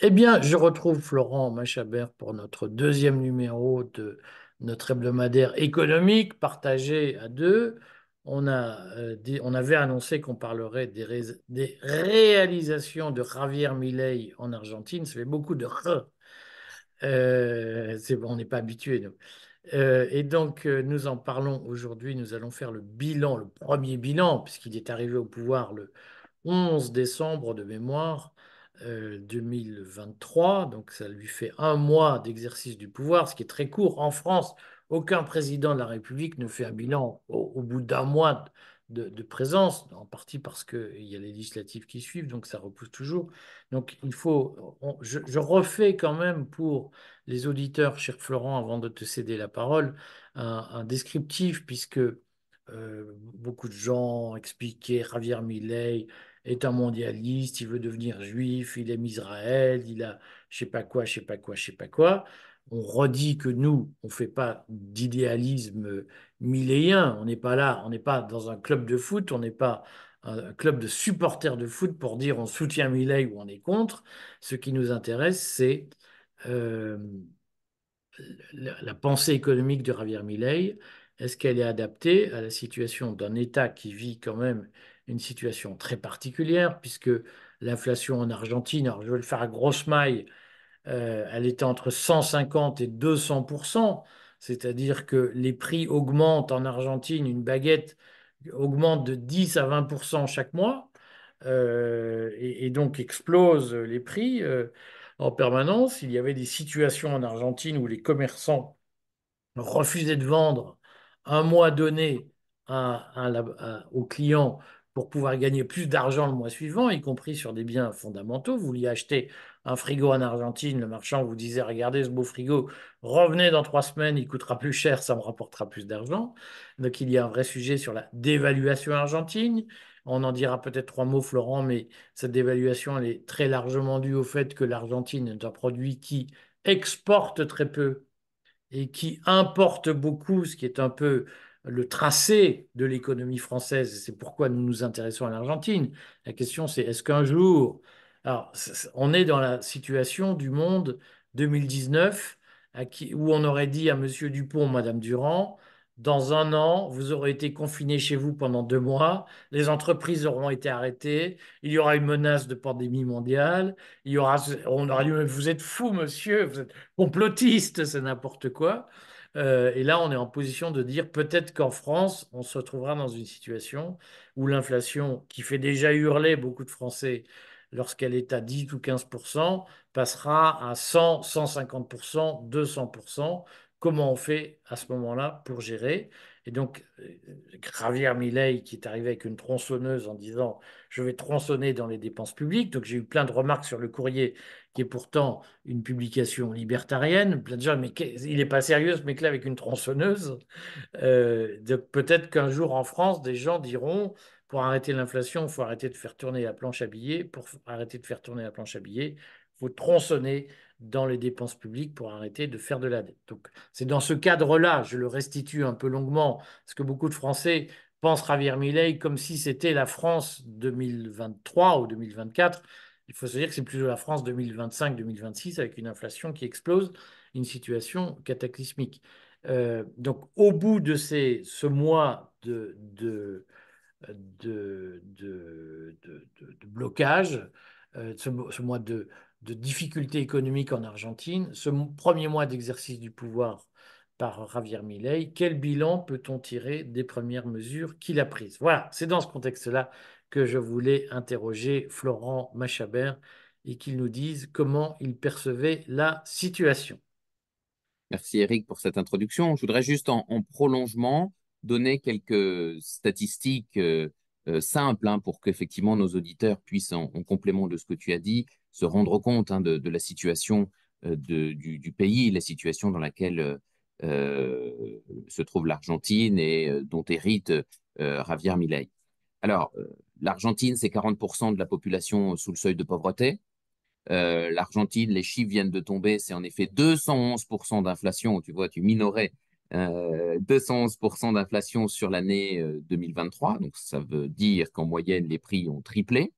Eh bien, je retrouve Florent Machabert pour notre deuxième numéro de notre hebdomadaire économique partagé à deux. On euh, avait annoncé qu'on parlerait des, réalisations de Javier Milei en Argentine. Ça fait beaucoup de r. Euh, on n'est pas habitué, nous. Euh, et donc, nous en parlons aujourd'hui. Nous allons faire le bilan, le premier bilan, puisqu'il est arrivé au pouvoir le 11 décembre de mémoire 2023. Donc, ça lui fait un mois d'exercice du pouvoir, ce qui est très court. En France, aucun président de la République ne fait un bilan au, bout d'un mois de, présence, en partie parce qu'il y a les législatives qui suivent, donc ça repousse toujours. Donc, il faut. je, refais quand même pour les auditeurs, cher Florent, avant de te céder la parole, un, un descriptif, puisque euh, beaucoup de gens expliquaient Javier Milei est un mondialiste, il veut devenir juif, il aime Israël, il a je sais pas quoi, je sais pas quoi, je sais pas quoi. On redit que nous, on fait pas d'idéalisme milléien, on n'est pas là, on n'est pas dans un club de foot, on n'est pas un club de supporters de foot pour dire on soutient Milei ou on est contre. Ce qui nous intéresse, c'est euh, la, pensée économique de Javier Milei, est-ce qu'elle est adaptée à la situation d'un État qui vit quand même une situation très particulière, puisque l'inflation en Argentine, alors je vais le faire à grosse maille, euh, elle était entre 150 et 200% c'est-à-dire que les prix augmentent en Argentine, une baguette augmente de 10 à 20% chaque mois, euh, et, donc explosent les prix euh, en permanence. Il y avait des situations en Argentine où les commerçants refuser de vendre un mois donné à, à la- à- au client pour pouvoir gagner plus d'argent le mois suivant, y compris sur des biens fondamentaux. Vous vouliez acheter un frigo en Argentine, le marchand vous disait, regardez ce beau frigo, revenez dans trois semaines, il coûtera plus cher, ça me rapportera plus d'argent. Donc il y a un vrai sujet sur la dévaluation argentine. On en dira peut-être trois mots, Florent, mais cette dévaluation, elle est très largement due au fait que l'Argentine est un produit qui exporte très peu et qui importe beaucoup, ce qui est un peu le tracé de l'économie française. C'est pourquoi nous nous intéressons à l'Argentine. La question, c'est est-ce qu'un jour, alors, on est dans la situation du monde 2019 à qui, où on aurait dit à Monsieur Dupont, Madame Durand, dans un an, vous aurez été confinés chez vous pendant deux mois, les entreprises auront été arrêtées, il y aura une menace de pandémie mondiale, il y aura, on aura dit, vous êtes fou, monsieur, vous êtes complotiste, c'est n'importe quoi. Euh, et là, on est en position de dire peut-être qu'en France, on se retrouvera dans une situation où l'inflation, qui fait déjà hurler beaucoup de Français lorsqu'elle est à 10 ou 15%, passera à 100, 150%, 200%. Comment on fait à ce moment-là pour gérer? Et donc, euh, Javier Milei, qui est arrivé avec une tronçonneuse en disant je vais tronçonner dans les dépenses publiques. Donc, j'ai eu plein de remarques sur le courrier, qui est pourtant une publication libertarienne. Plein de gens, mais il n'est pas sérieux ce mec-là avec une tronçonneuse? Euh, peut-être qu'un jour en France, des gens diront pour arrêter l'inflation, il faut arrêter de faire tourner la planche à billets. Pour arrêter de faire tourner la planche à billets, il faut tronçonner dans les dépenses publiques pour arrêter de faire de la dette. Donc, c'est dans ce cadre-là, je le restitue un peu longuement, parce que beaucoup de Français pensent Javier Milei comme si c'était la France 2023 ou 2024. Il faut se dire que c'est plutôt la France 2025-2026 avec une inflation qui explose, une situation cataclysmique. Euh, donc, au bout de ce mois de, de, de, blocage, euh, ce, mois de, de difficultés économiques en Argentine, ce premier mois d'exercice du pouvoir par Javier Milei, quel bilan peut-on tirer des premières mesures qu'il a prises? Voilà, c'est dans ce contexte-là que je voulais interroger Florent Machabert et qu'il nous dise comment il percevait la situation. Merci Eric pour cette introduction. Je voudrais juste en, en prolongement donner quelques statistiques euh, euh, simples hein, pour qu'effectivement nos auditeurs puissent, en, en, complément de ce que tu as dit, se rendre compte hein, de, la situation euh, du, du, pays, la situation dans laquelle se trouve l'Argentine et dont hérite Javier Milei. Alors, l'Argentine, c'est 40% de la population sous le seuil de pauvreté. Euh, L'Argentine, les chiffres viennent de tomber, c'est en effet 211% d'inflation. Tu vois, tu minorais euh, 211% d'inflation sur l'année 2023. Donc, ça veut dire qu'en moyenne, les prix ont triplé.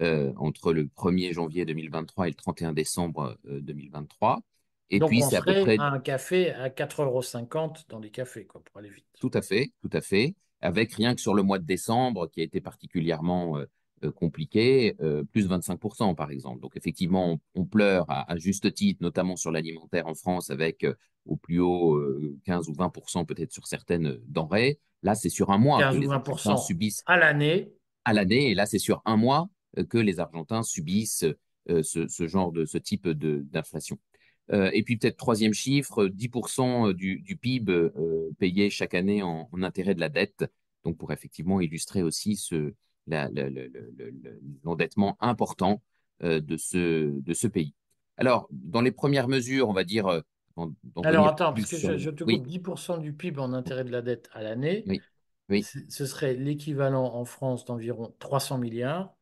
entre le 1er janvier 2023 et le 31 décembre 2023. Et Donc puis, serait à peu près... un café à 4,50 euros dans les cafés, quoi, pour aller vite. Tout à fait, tout à fait. Avec rien que sur le mois de décembre, qui a été particulièrement euh, compliqué, euh, plus 25% par exemple. Donc effectivement, on, pleure à, juste titre, notamment sur l'alimentaire en France, avec euh, au plus haut 15 ou 20% peut-être sur certaines denrées. Là, c'est sur un mois 15 que les Argentins subissent à l'année. À l'année, et là, c'est sur un mois que les Argentins subissent ce, genre de ce type d'inflation. Et puis peut-être troisième chiffre, 10% du, du PIB payé chaque année en, en, intérêt de la dette. Donc pour effectivement illustrer aussi ce, l'endettement important euh, de, ce, de ce pays. Alors, dans les premières mesures, on va dire. Euh, Alors, attends, parce que je, te coupe 10% du PIB en intérêt de la dette à l'année. Oui. oui. Ce serait l'équivalent en France d'environ 300 milliards.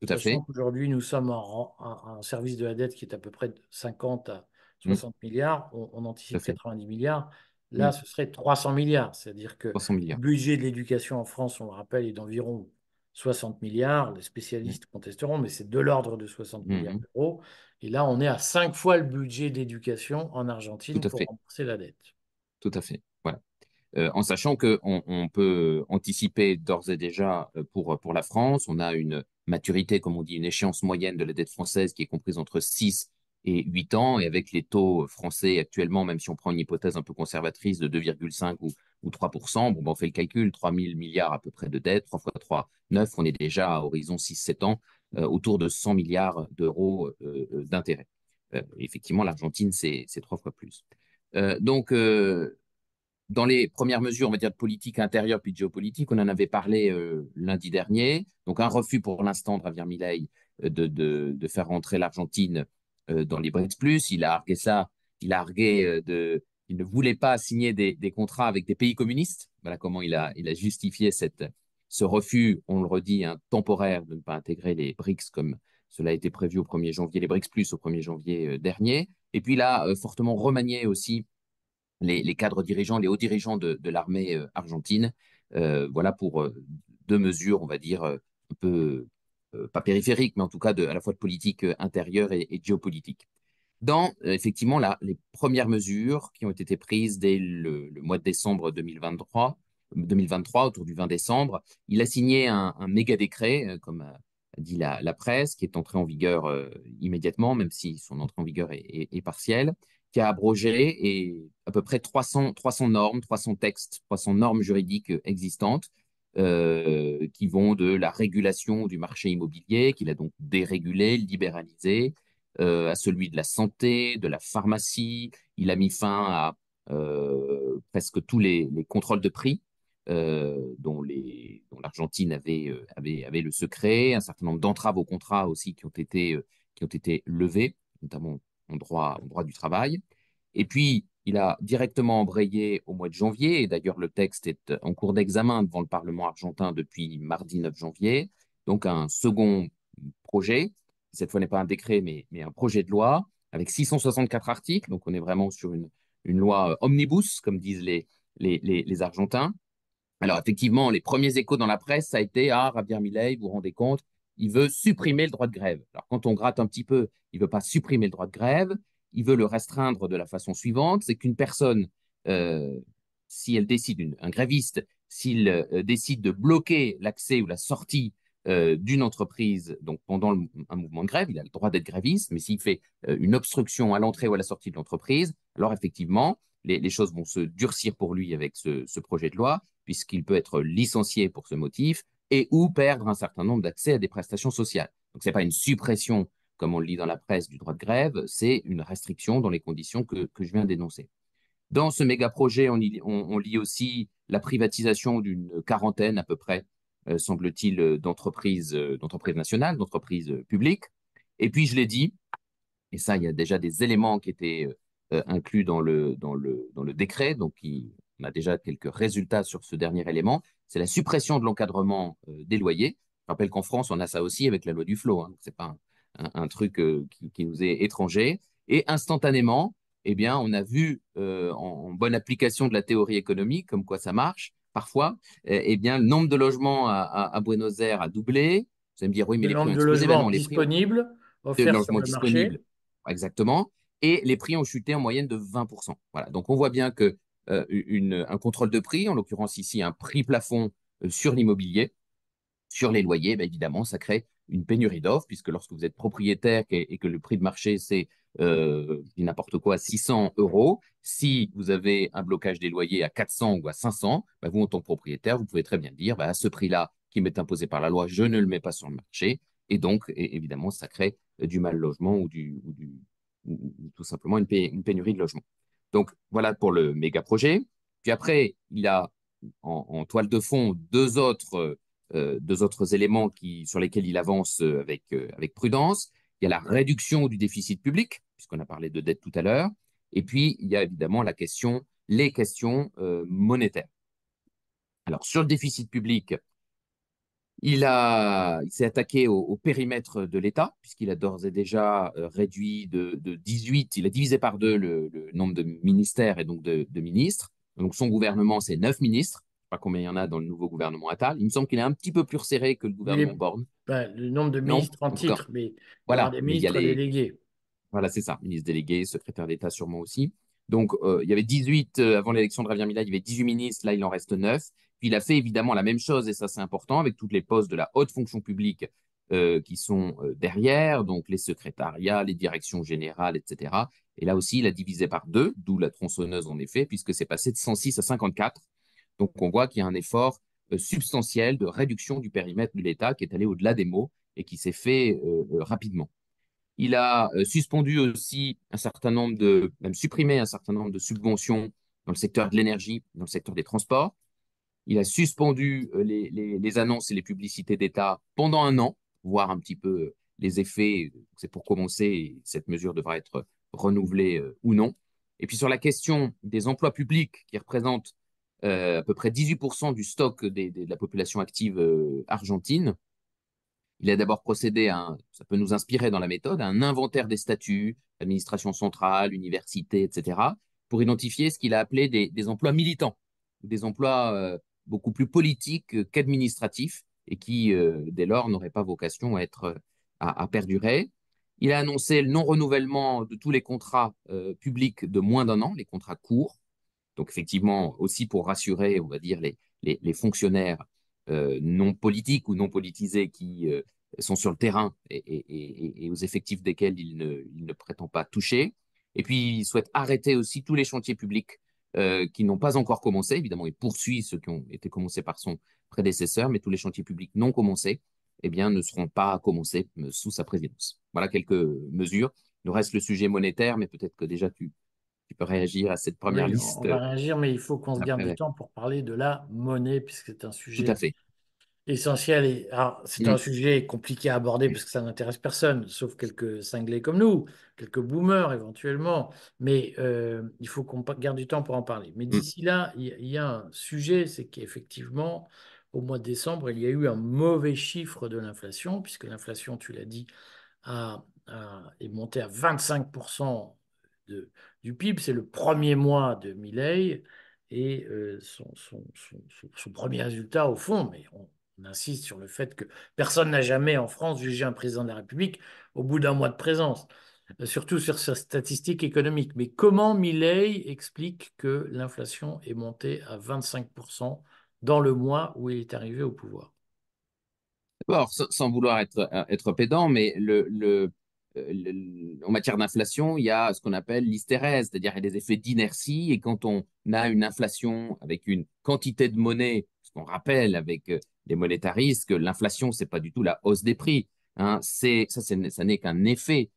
Tout à fait. Aujourd'hui, nous sommes en, en, service de la dette qui est à peu près de 50 à 60 mmh. milliards. On, anticipe 90 milliards. Là, mmh. ce serait 300 milliards. C'est-à-dire que le budget de l'éducation en France, on le rappelle, est d'environ 60 milliards, les spécialistes mmh. contesteront, mais c'est de l'ordre de 60 mmh milliards d'euros. Et là, on est à cinq fois le budget d'éducation en Argentine pour rembourser la dette. Tout à fait. Voilà. Euh, en sachant qu'on on peut anticiper d'ores et déjà euh, pour, pour la France, on a une maturité, comme on dit, une échéance moyenne de la dette française qui est comprise entre 6 et 8 ans, et avec les taux français actuellement, même si on prend une hypothèse un peu conservatrice de 2,5 ou, ou 3%, bon, ben, on fait le calcul, 3 000 milliards à peu près de dettes, 3 fois 3, 9, on est déjà à horizon 6-7 ans, euh, autour de 100 milliards d'euros euh, euh, d'intérêt. effectivement, l'Argentine, c'est trois fois plus. donc, dans les premières mesures, on va dire, de politique intérieure puis de géopolitique, on en avait parlé lundi dernier. Donc, un refus pour l'instant de Javier Milei de, de, de, faire rentrer l'Argentine euh, dans les BRICS Plus. Il a argué ça, il a argué euh, de, il ne voulait pas signer des, contrats avec des pays communistes. Voilà comment il a, il a justifié cette, ce refus, on le redit, un temporaire de ne pas intégrer les BRICS comme cela a été prévu au 1er janvier, les BRICS Plus au 1er janvier euh, dernier. Et puis il a fortement remanié aussi les, cadres dirigeants, les hauts dirigeants de, l'armée argentine. voilà pour deux mesures, on va dire, un peu euh, pas périphérique, mais en tout cas de, à la fois de politique euh, intérieure et, géopolitique. Dans euh, effectivement les premières mesures qui ont été prises dès le, mois de décembre 2023, 2023, autour du 20 décembre, il a signé un, méga décret, comme a dit la, presse, qui est entré en vigueur immédiatement, même si son entrée en vigueur est, partielle, qui a abrogé et à peu près 300, 300 normes, 300 textes, 300 normes juridiques existantes euh, qui vont de la régulation du marché immobilier, qu'il a donc dérégulé, libéralisé, euh, à celui de la santé, de la pharmacie. Il a mis fin à euh, presque tous les, contrôles de prix dont l'Argentine avait, avait, le secret, un certain nombre d'entraves aux contrats aussi qui ont été, qui ont été levées, notamment en droit, en droit du travail. Et puis, il a directement embrayé au mois de janvier, et d'ailleurs le texte est en cours d'examen devant le Parlement argentin depuis mardi 9 janvier. Donc un second projet, cette fois n'est pas un décret, mais, un projet de loi avec 664 articles. Donc on est vraiment sur une, loi omnibus, comme disent les, les, les, Argentins. Alors effectivement, les premiers échos dans la presse, ça a été Ah, Javier Milei, vous vous rendez compte, il veut supprimer le droit de grève. Alors quand on gratte un petit peu, il ne veut pas supprimer le droit de grève, il veut le restreindre de la façon suivante, c'est qu'une personne, euh, si elle décide, un gréviste, s'il euh, décide de bloquer l'accès ou la sortie euh, d'une entreprise, donc pendant un mouvement de grève, il a le droit d'être gréviste, mais s'il fait une obstruction à l'entrée ou à la sortie de l'entreprise, alors effectivement, les, choses vont se durcir pour lui avec ce, ce projet de loi, puisqu'il peut être licencié pour ce motif et ou perdre un certain nombre d'accès à des prestations sociales. Donc, ce n'est pas une suppression comme on le lit dans la presse, du droit de grève, c'est une restriction dans les conditions que, je viens d'énoncer. Dans ce méga projet, on, lit aussi la privatisation d'une quarantaine à peu près, euh, semble-t-il, euh, d'entreprises nationales, d'entreprises publiques. Et puis, je l'ai dit, et ça, il y a déjà des éléments qui étaient euh, inclus dans le, décret, donc on a déjà quelques résultats sur ce dernier élément, c'est la suppression de l'encadrement des loyers. Je rappelle qu'en France, on a ça aussi avec la loi du flot. Hein, c'est pas un, truc euh, qui, nous est étranger. Et instantanément, eh bien, on a vu euh, en, bonne application de la théorie économique, comme quoi ça marche, parfois, eh, eh bien, le nombre de logements à, Buenos Aires a doublé, Vous allez me dire, oui, mais le les prix ont explosé. Ben logements non, les prix ont- disponibles, logements disponibles. Exactement. Et les prix ont chuté en moyenne de 20%. Voilà. Donc, on voit bien que euh, une- un contrôle de prix, en l'occurrence ici un prix plafond euh, sur l'immobilier, sur les loyers, ben, évidemment, ça crée une pénurie d'offres, puisque lorsque vous êtes propriétaire et, que le prix de marché, c'est euh, n'importe quoi, 600 euros, si vous avez un blocage des loyers à 400 ou à 500, ben, vous, en tant que propriétaire, vous pouvez très bien dire, à ce prix-là qui m'est imposé par la loi, je ne le mets pas sur le marché. Et donc, évidemment, ça crée euh, du mal logement ou, du, ou, du, ou- ou tout simplement une, pé- une pénurie de logement. Donc, voilà pour le méga projet. Puis après, il a en, en toile de fond deux autres, euh, deux autres éléments qui, sur lesquels il avance euh, avec, euh, avec prudence. Il y a la réduction du déficit public, puisqu'on a parlé de dette tout à l'heure. Et puis, il y a évidemment la question, les questions euh, monétaires. Alors, sur le déficit public, il il s'est attaqué au, périmètre de l'État, puisqu'il a d'ores et déjà euh, réduit de, de 18, il a divisé par deux le, nombre de ministères et donc de ministres. Donc son gouvernement, c'est neuf ministres. Pas combien il y en a dans le nouveau gouvernement Attal. Il me semble qu'il est un petit peu plus resserré que le gouvernement Borne. Ben, le nombre de Non, ministres en en titre, mais voilà. des ministres les, délégués. voilà, c'est ça, ministre délégué, secrétaire d'État sûrement aussi. Donc, euh, il y avait 18, euh, avant l'élection de Javier Milei, il y avait 18 ministres, là, il en reste 9. Puis, il a fait évidemment la même chose, et ça, c'est important, avec tous les postes de la haute fonction publique euh, qui sont derrière, donc les secrétariats, les directions générales, etc. Et là aussi, il a divisé par deux, d'où la tronçonneuse en effet, puisque c'est passé de 106 à 54. Donc, on voit qu'il y a un effort euh, substantiel de réduction du périmètre de l'État qui est allé au-delà des mots et qui s'est fait euh, euh, rapidement. Il a suspendu aussi un certain nombre de, même supprimé un certain nombre de subventions dans le secteur de l'énergie, dans le secteur des transports. Il a suspendu les, annonces et les publicités d'État pendant un an, voir un petit peu les effets. C'est pour commencer, et cette mesure devra être renouvelée ou non. Et puis sur la question des emplois publics, qui représentent à peu près 18% du stock de la population active euh, argentine, il a d'abord procédé à un, ça peut nous inspirer dans la méthode, un inventaire des statuts, administration centrale, université, etc., pour identifier ce qu'il a appelé des, emplois militants, des emplois euh, beaucoup plus politiques euh, qu'administratifs, et qui, euh, dès lors, n'auraient pas vocation à, être, à, perdurer. Il a annoncé le non-renouvellement de tous les contrats euh, publics de moins d'un an, les contrats courts. Donc, effectivement, aussi pour rassurer, on va dire, les, fonctionnaires euh, non politiques ou non politisés qui euh, sont sur le terrain et, aux effectifs desquels il ne, il ne prétend pas toucher. Et puis, il souhaite arrêter aussi tous les chantiers publics euh, qui n'ont pas encore commencé. Évidemment, il poursuit ceux qui ont été commencés par son prédécesseur, mais tous les chantiers publics non commencés eh bien, ne seront pas commencés sous sa présidence. Voilà quelques mesures. Il nous reste le sujet monétaire, mais peut-être que déjà tu, tu peux réagir à cette première Oui, liste. on va réagir, mais il faut qu'on se garde du temps pour parler de la monnaie, puisque c'est un Tout sujet à fait. essentiel. Et, c'est Mm. un sujet compliqué à aborder parce que ça n'intéresse personne, sauf quelques cinglés comme nous, quelques boomers éventuellement. Mais euh, il faut qu'on garde du temps pour en parler. Mais Mm. d'ici là, il y, a- il y a un sujet, c'est qu'effectivement, au mois de décembre, il y a eu un mauvais chiffre de l'inflation, puisque l'inflation, tu l'as dit, a- a- est montée à 25% du PIB. C'est le premier mois de Milei. Et euh, son, premier résultat, au fond, mais on, insiste sur le fait que personne n'a jamais en France jugé un président de la République au bout d'un mois de présence, euh, surtout sur sa statistique économique. Mais comment Milei explique que l'inflation est montée à 25% dans le mois où il est arrivé au pouvoir? D'abord, sans, vouloir être, euh, être pédant, mais le- en matière d'inflation, il y a ce qu'on appelle l'hystérèse, c'est-à-dire il y a des effets d'inertie. Et quand on a une inflation avec une quantité de monnaie, ce qu'on rappelle avec euh, les monétaristes, que l'inflation, c'est pas du tout la hausse des prix. Hein, c'est, ça, n'est qu'un effet.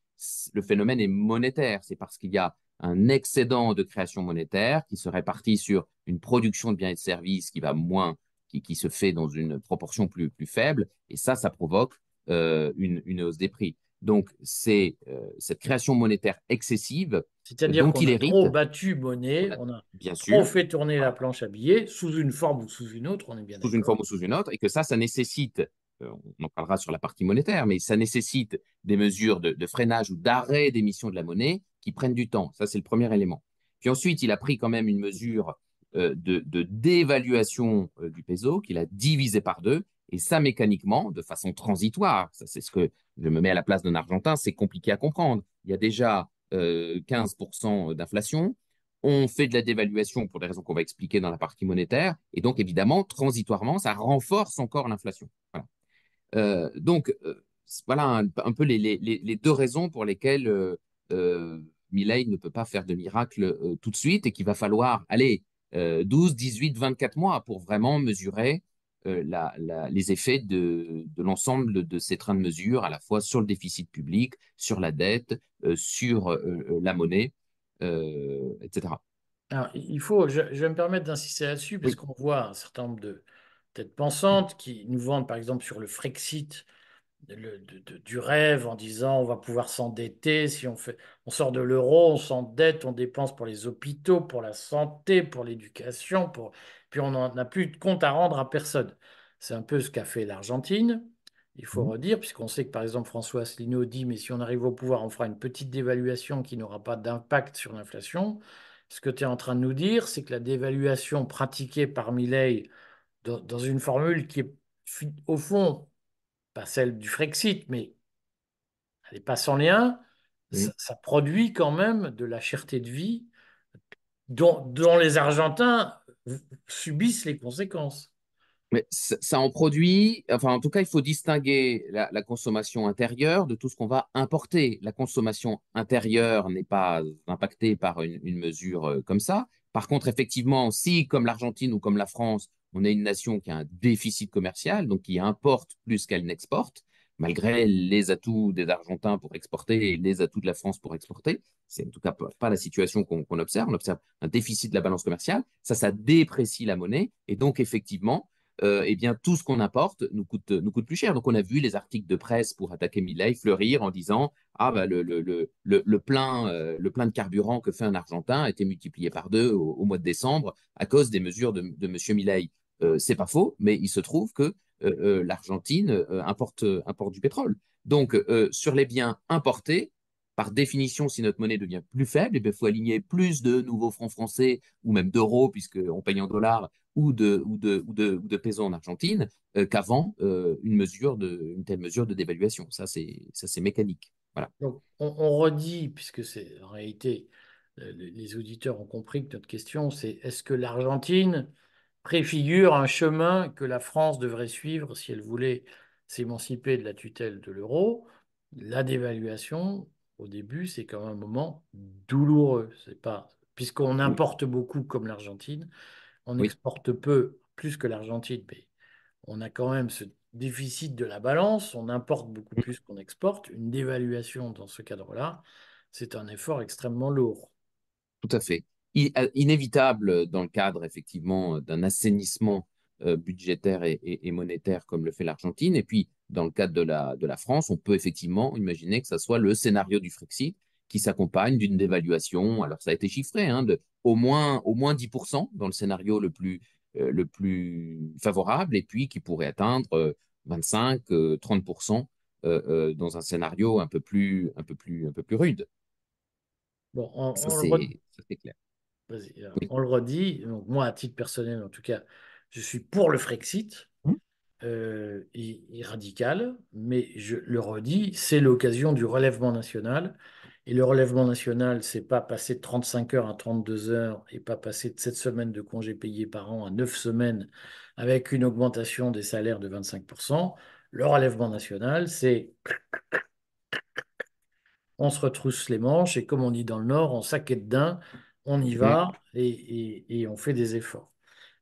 Le phénomène est monétaire. C'est parce qu'il y a un excédent de création monétaire qui se répartit sur une production de biens et de services qui va moins qui, se fait dans une proportion plus, faible, et ça, ça provoque euh, une hausse des prix. Donc, c'est euh, cette création monétaire excessive C'est-à-dire qu'on a trop battu monnaie, on a bien trop fait tourner la planche à billets, sous une forme ou sous une autre, on est bien sous une forme ou sous une autre, et que ça, ça nécessite, euh, on en parlera sur la partie monétaire, mais ça nécessite des mesures de, de freinage ou d'arrêt d'émission de la monnaie qui prennent du temps. Ça, c'est le premier élément. Puis ensuite, il a pris quand même une mesure euh, de, de dévaluation du peso qu'il a divisé par deux. Et ça, mécaniquement, de façon transitoire, ça c'est ce que je me mets à la place d'un Argentin, c'est compliqué à comprendre. Il y a déjà euh, 15% d'inflation. On fait de la dévaluation pour des raisons qu'on va expliquer dans la partie monétaire. Et donc, évidemment, transitoirement, ça renforce encore l'inflation. Euh, donc, euh, voilà un, peu les, deux raisons pour lesquelles euh, euh Milley ne peut pas faire de miracle euh, tout de suite et qu'il va falloir, aller 12, 18, 24 mois pour vraiment mesurer euh, la, la, les effets de, de l'ensemble de ces trains de mesure, à la fois sur le déficit public, sur la dette, euh, sur euh, la monnaie, etc. Alors, il faut, je, je, vais me permettre d'insister là-dessus, parce oui. qu'on voit un certain nombre de têtes pensantes qui nous vendent, par exemple, sur le Frexit, le, de, de, du rêve en disant on va pouvoir s'endetter, si on, fait, on sort de l'euro, on s'endette, on dépense pour les hôpitaux, pour la santé, pour l'éducation, pour... puis on n'a plus de compte à rendre à personne. C'est un peu ce qu'a fait l'Argentine, il faut mmh. redire, puisqu'on sait que par exemple François Asselineau dit mais si on arrive au pouvoir, on fera une petite dévaluation qui n'aura pas d'impact sur l'inflation. Ce que tu es en train de nous dire, c'est que la dévaluation pratiquée par Milley dans, dans une formule qui est au fond pas celle du Frexit, mais elle n'est pas sans lien, oui. ça, ça, produit quand même de la cherté de vie dont, dont les Argentins subissent les conséquences. Mais ça, ça, en produit, enfin en tout cas, il faut distinguer la, la consommation intérieure de tout ce qu'on va importer. La consommation intérieure n'est pas impactée par une, une mesure euh, comme ça. Par contre, effectivement, si, comme l'Argentine ou comme la France, on est une nation qui a un déficit commercial, donc qui importe plus qu'elle n'exporte, malgré les atouts des Argentins pour exporter et les atouts de la France pour exporter. C'est en tout cas pas la situation qu'on qu observe. On observe un déficit de la balance commerciale. Ça, ça déprécie la monnaie. Et donc, effectivement, euh, eh bien, tout ce qu'on importe nous coûte, plus cher. Donc, on a vu les articles de presse pour attaquer Milley fleurir en disant Ah, bah, le, euh, le plein de carburant que fait un Argentin a été multiplié par deux au, au mois de décembre à cause des mesures de, de M. Milley. Euh, c'est pas faux, mais il se trouve que euh, euh, l'Argentine importe, importe du pétrole. Donc, sur les biens importés, par définition, si notre monnaie devient plus faible, il faut aligner plus de nouveaux francs français ou même d'euros, puisqu'on paye en dollars, ou de, ou pesos en Argentine, euh, qu'avant euh, une, telle mesure de dévaluation. Ça, c'est mécanique. Voilà. On redit, puisque c'est en réalité, les auditeurs ont compris que notre question, c'est est-ce que l'Argentine préfigure un chemin que la France devrait suivre si elle voulait s'émanciper de la tutelle de l'euro. La dévaluation, au début, c'est quand même un moment douloureux. C'est pas puisqu'on importe beaucoup comme l'Argentine, on oui. exporte peu, plus que l'Argentine, mais on a quand même ce déficit de la balance. On importe beaucoup plus qu'on exporte. Une dévaluation dans ce cadre-là, c'est un effort extrêmement lourd. Tout à fait inévitable dans le cadre effectivement d'un assainissement euh, budgétaire et, et, et, monétaire comme le fait l'Argentine. Et puis, dans le cadre de la, de la France, on peut effectivement imaginer que ça soit le scénario du Frexit qui s'accompagne d'une dévaluation, alors ça a été chiffré, hein, de au moins, au moins 10% dans le scénario le plus, euh, le plus favorable, et puis qui pourrait atteindre euh, 25, 30% euh, dans un scénario un peu plus, un peu plus, un peu plus rude. Bon, on, ça, on c'est clair. Oui. On le redit, donc moi, à titre personnel, en tout cas, je suis pour le Frexit, mmh. euh, et, et, radical, mais je le redis, c'est l'occasion du relèvement national. Et le relèvement national, c'est pas passer de 35 heures à 32 heures et pas passer de 7 semaines de congés payés par an à 9 semaines avec une augmentation des salaires de 25%. Le relèvement national, c'est on se retrousse les manches et comme on dit dans le Nord, on saquette d'un on y va et, et, et, on fait des efforts.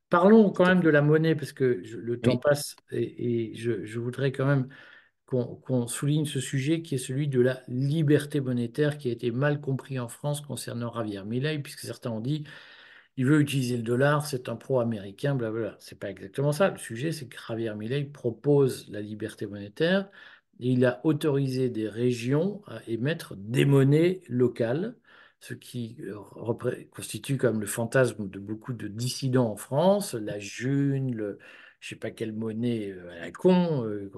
Parlons quand même de la monnaie, parce que je, le temps oui. passe et, et je, je, voudrais quand même qu'on qu souligne ce sujet qui est celui de la liberté monétaire qui a été mal compris en France concernant Javier Milei, puisque certains ont dit il veut utiliser le dollar, c'est un pro-américain, blablabla. C'est pas exactement ça. Le sujet, c'est que Javier Milei propose la liberté monétaire et il a autorisé des régions à émettre des monnaies locales ce qui euh, constitue comme le fantasme de beaucoup de dissidents en France, la june, le, je ne sais pas quelle monnaie euh, à la con. Euh,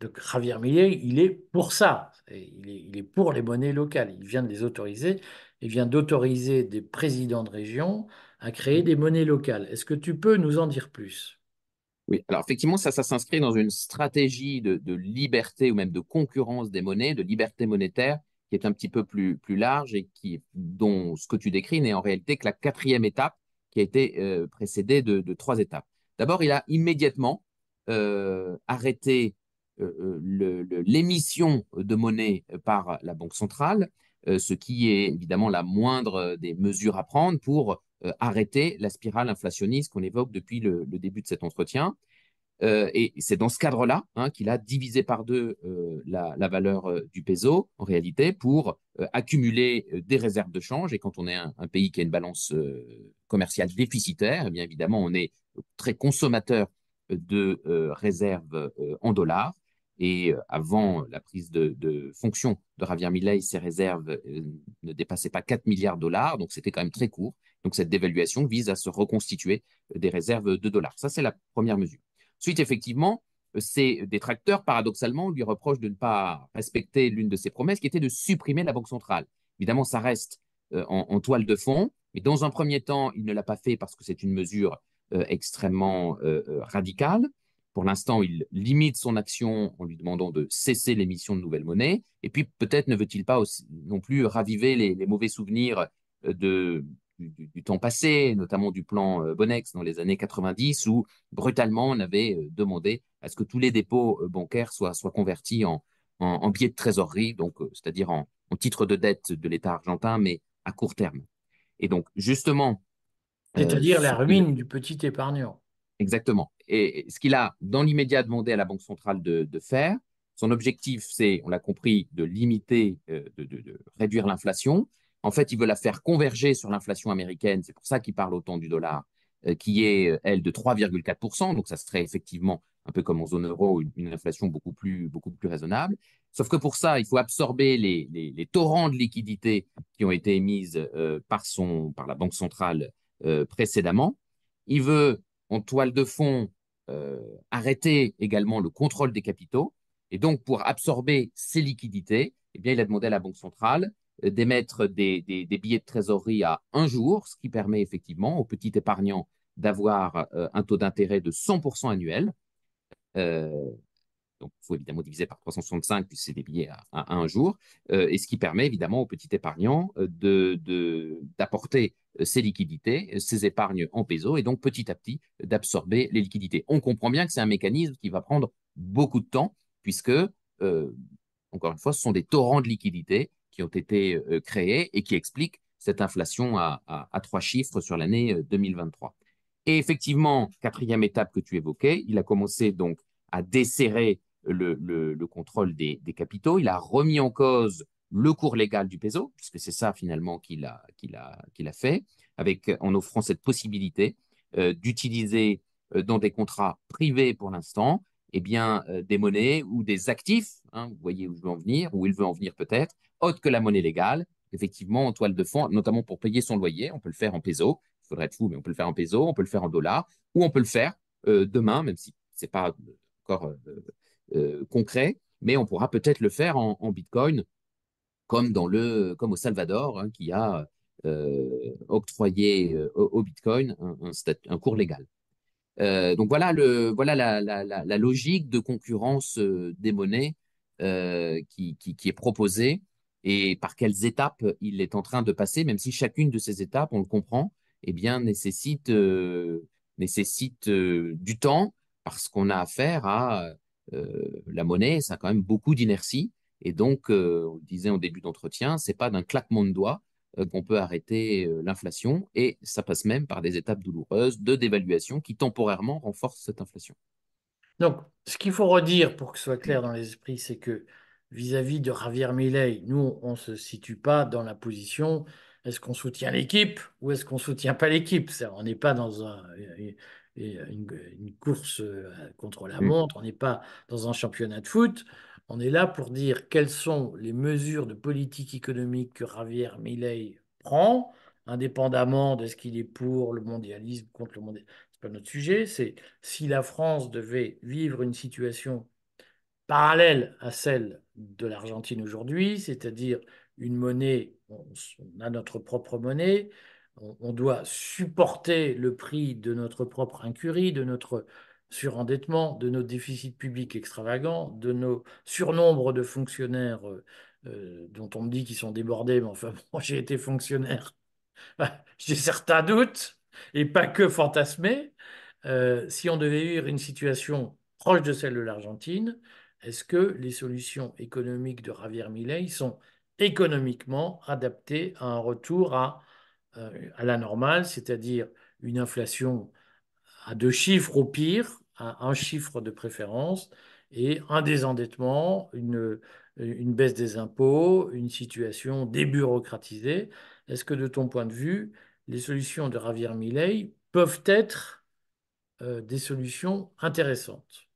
donc Javier Millet, il est pour ça. Il est, pour les monnaies locales. Il vient de les autoriser. Il vient d'autoriser des présidents de région à créer des monnaies locales. Est-ce que tu peux nous en dire plus? Oui, alors effectivement, ça s'inscrit dans une stratégie de, liberté ou même de concurrence des monnaies, de liberté monétaire, qui est un petit peu plus, plus large et qui, dont ce que tu décris n'est en réalité que la quatrième étape qui a été euh, précédée de, trois étapes. D'abord, il a immédiatement euh, arrêté euh, l'émission de monnaie par la Banque centrale, ce qui est évidemment la moindre des mesures à prendre pour arrêter la spirale inflationniste qu'on évoque depuis le, début de cet entretien. Euh, et c'est dans ce cadre-là hein, qu'il a divisé par deux euh, la, valeur du peso, en réalité, pour accumuler des réserves de change. Et quand on est un, pays qui a une balance commerciale déficitaire, eh bien évidemment, on est très consommateur de réserves en dollars. Et avant la prise de, fonction de Javier Milei, ces réserves ne dépassaient pas 4 milliards de dollars, donc c'était quand même très court. Donc cette dévaluation vise à se reconstituer des réserves de dollars. Ça, c'est la première mesure. Ensuite, effectivement, ces détracteurs, paradoxalement, lui reprochent de ne pas respecter l'une de ses promesses, qui était de supprimer la Banque centrale. Évidemment, ça reste euh, en, toile de fond, mais dans un premier temps, il ne l'a pas fait parce que c'est une mesure euh, extrêmement euh, radicale. Pour l'instant, il limite son action en lui demandant de cesser l'émission de nouvelles monnaies. Et puis, peut-être ne veut-il pas aussi, non plus raviver les mauvais souvenirs de, du, temps passé, notamment du plan euh, Bonex dans les années 90, où brutalement on avait euh, demandé à ce que tous les dépôts euh, bancaires soient, soient convertis en, en, billets de trésorerie, donc c'est-à-dire en, en titre de dette de l'État argentin, mais à court terme. Et donc justement, c'est-à-dire la ruine du petit épargnant. Exactement. Et ce qu'il a dans l'immédiat demandé à la Banque centrale de, de faire, son objectif, c'est, on l'a compris, de limiter, de, de, réduire l'inflation, en fait, il veut la faire converger sur l'inflation américaine. C'est pour ça qu'il parle autant du dollar, euh, qui est, euh, elle, de 3,4%. Donc, ça serait effectivement, un peu comme en zone euro, une, inflation beaucoup plus, raisonnable. Sauf que pour ça, il faut absorber les, torrents de liquidités qui ont été émises euh, par la Banque centrale précédemment. Il veut, en toile de fond, arrêter également le contrôle des capitaux. Et donc, pour absorber ces liquidités, eh bien, il a demandé à la Banque centrale d'émettre des, billets de trésorerie à un jour, ce qui permet effectivement aux petits épargnants d'avoir euh, un taux d'intérêt de 100% annuel. Euh, donc, il faut évidemment diviser par 365, puisque c'est des billets à, un jour, euh, et ce qui permet évidemment aux petits épargnants d'apporter de, ces liquidités, ces épargnes en peso, et donc petit à petit d'absorber les liquidités. On comprend bien que c'est un mécanisme qui va prendre beaucoup de temps, puisque, encore une fois, ce sont des torrents de liquidités qui ont été euh, créés et qui expliquent cette inflation à, trois chiffres sur l'année 2023. Euh, et effectivement, quatrième étape que tu évoquais, il a commencé donc à desserrer le, contrôle des, capitaux. Il a remis en cause le cours légal du peso, puisque c'est ça finalement qu'il a, fait, avec, en offrant cette possibilité euh, d'utiliser dans des contrats privés pour l'instant eh bien, des monnaies ou des actifs, hein, vous voyez où je veux en venir, où il veut en venir peut-être, autre que la monnaie légale, effectivement en toile de fond, notamment pour payer son loyer. On peut le faire en peso, il faudrait être fou, mais on peut le faire en peso, on peut le faire en dollars, ou on peut le faire euh, demain, même si ce n'est pas encore euh, euh, concret, mais on pourra peut-être le faire en, bitcoin, comme, dans le, comme au Salvador, hein, qui a octroyé au, bitcoin un, cours légal. Donc voilà, la, logique de concurrence des monnaies qui, qui, est proposée et par quelles étapes il est en train de passer, même si chacune de ces étapes, on le comprend, eh bien, nécessite, euh, nécessite euh, du temps parce qu'on a affaire à euh, la monnaie, ça a quand même beaucoup d'inertie. Et donc, on disait en début d'entretien, c'est pas d'un claquement de doigts qu'on peut arrêter l'inflation et ça passe même par des étapes douloureuses de dévaluation qui temporairement renforcent cette inflation. Donc, ce qu'il faut redire pour que ce soit clair dans les esprits, c'est que vis-à-vis de Javier Milei, nous, on ne se situe pas dans la position est-ce qu'on soutient l'équipe ou est-ce qu'on ne soutient pas l'équipe? On n'est pas dans une, course euh, contre la mm. montre, on n'est pas dans un championnat de foot. On est là pour dire quelles sont les mesures de politique économique que Javier Milei prend, indépendamment de ce qu'il est pour le mondialisme, contre le mondialisme. Ce n'est pas notre sujet. C'est si la France devait vivre une situation parallèle à celle de l'Argentine aujourd'hui, c'est-à-dire une monnaie, on, a notre propre monnaie, on, on, doit supporter le prix de notre propre incurie, de notre surendettement, de nos déficits publics extravagants, de nos surnombres de fonctionnaires euh, euh, dont on me dit qu'ils sont débordés, mais enfin, moi j'ai été fonctionnaire, j'ai certains doutes, et pas que fantasmés. Euh, si on devait vivre une situation proche de celle de l'Argentine, est-ce que les solutions économiques de Javier Milei sont économiquement adaptées à un retour à la normale, c'est-à-dire une inflation à deux chiffres au pire, à un chiffre de préférence, et un désendettement, une, une baisse des impôts, une situation débureaucratisée. Est-ce que de ton point de vue, les solutions de Javier Milei peuvent être euh, des solutions intéressantes?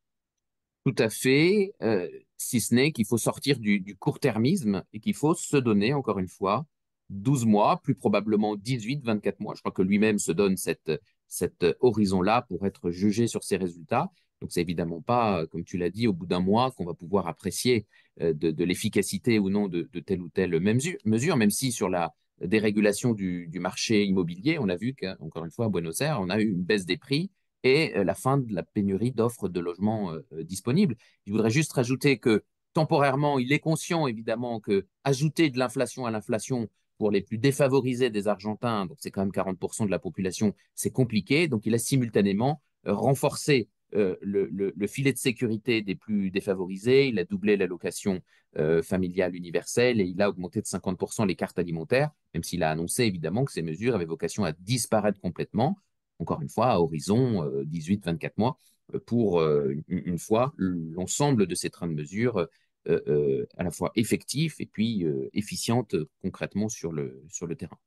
Tout à fait, euh, si ce n'est qu'il faut sortir du, du court-termisme et qu'il faut se donner, encore une fois, 12 mois, plus probablement 18, 24 mois. Je crois que lui-même se donne cette, cet horizon-là pour être jugé sur ses résultats. Donc, c'est évidemment pas, comme tu l'as dit, au bout d'un mois qu'on va pouvoir apprécier euh, de, l'efficacité ou non de, telle ou telle mesure, même si sur la dérégulation du, marché immobilier, on a vu qu'encore une fois, à Buenos Aires, on a eu une baisse des prix et euh, la fin de la pénurie d'offres de logements euh, disponibles. Je voudrais juste rajouter que temporairement, il est conscient évidemment que ajouter de l'inflation à l'inflation pour les plus défavorisés des Argentins, donc c'est quand même 40% de la population, c'est compliqué. Donc il a simultanément euh, renforcé euh, le, filet de sécurité des plus défavorisés, il a doublé l'allocation euh, familiale universelle et il a augmenté de 50% les cartes alimentaires, même s'il a annoncé évidemment que ces mesures avaient vocation à disparaître complètement, encore une fois, à horizon 18-24 mois, pour une fois l'ensemble de ces trains de mesures à la fois effectif et puis euh, efficiente concrètement sur le, sur le terrain.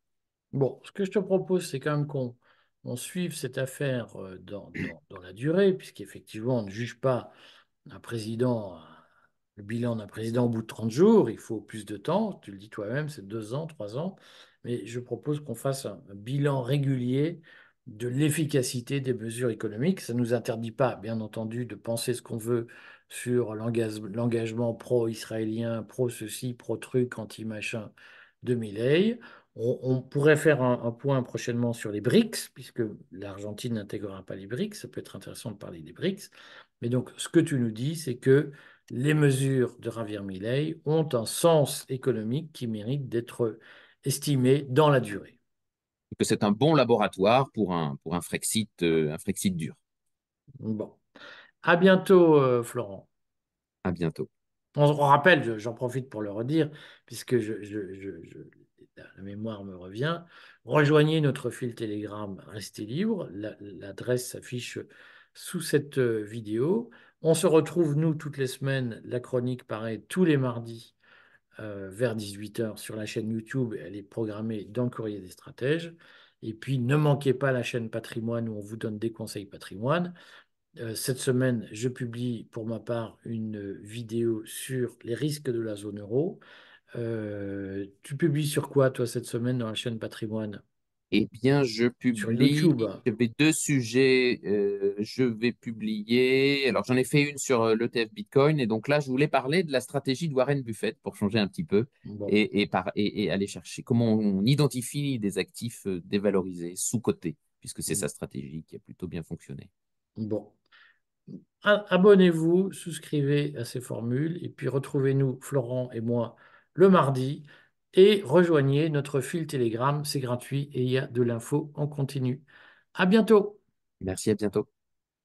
Bon, ce que je te propose, c'est quand même qu'on on suive cette affaire dans, dans, la durée, puisqu'effectivement, on ne juge pas un président, le bilan d'un président au bout de 30 jours, il faut plus de temps, tu le dis toi-même, c'est deux ans, trois ans, mais je propose qu'on fasse un, bilan régulier de l'efficacité des mesures économiques. Ça ne nous interdit pas, bien entendu, de penser ce qu'on veut sur l'engagement pro-israélien, pro-ceci, pro-truc, anti-machin de Milley. On, pourrait faire un, point prochainement sur les BRICS, puisque l'Argentine n'intégrera pas les BRICS. Ça peut être intéressant de parler des BRICS. Mais donc, ce que tu nous dis, c'est que les mesures de Javier Milei ont un sens économique qui mérite d'être estimé dans la durée. Que c'est un bon laboratoire pour un, pour un Frexit, euh, un Frexit dur. Bon. À bientôt, euh, Florent. À bientôt. On, rappelle, j'en profite pour le redire, puisque la mémoire me revient. Rejoignez notre fil Telegram, restez libre. L'adresse s'affiche sous cette euh, vidéo. On se retrouve, nous, toutes les semaines. La chronique paraît tous les mardis euh, vers 18h sur la chaîne YouTube. Elle est programmée dans le Courrier des Stratèges. Et puis, ne manquez pas la chaîne Patrimoine où on vous donne des conseils patrimoine. Euh, cette semaine, je publie pour ma part une vidéo sur les risques de la zone euro. Euh, tu publies sur quoi, toi, cette semaine dans la chaîne Patrimoine? Eh bien, je publie. Sur YouTube. J'avais deux sujets. Euh, je vais publier. Alors, j'en ai fait une sur l'ETF Bitcoin. Et donc là, je voulais parler de la stratégie de Warren Buffett pour changer un petit peu et, et, par, et, aller chercher comment on identifie des actifs dévalorisés, sous-cotés, puisque c'est mm. sa stratégie qui a plutôt bien fonctionné. Bon, abonnez-vous, souscrivez à ces formules et puis retrouvez-nous, Florent et moi, le mardi et rejoignez notre fil Telegram, c'est gratuit et il y a de l'info en continu. À bientôt. Merci, à bientôt.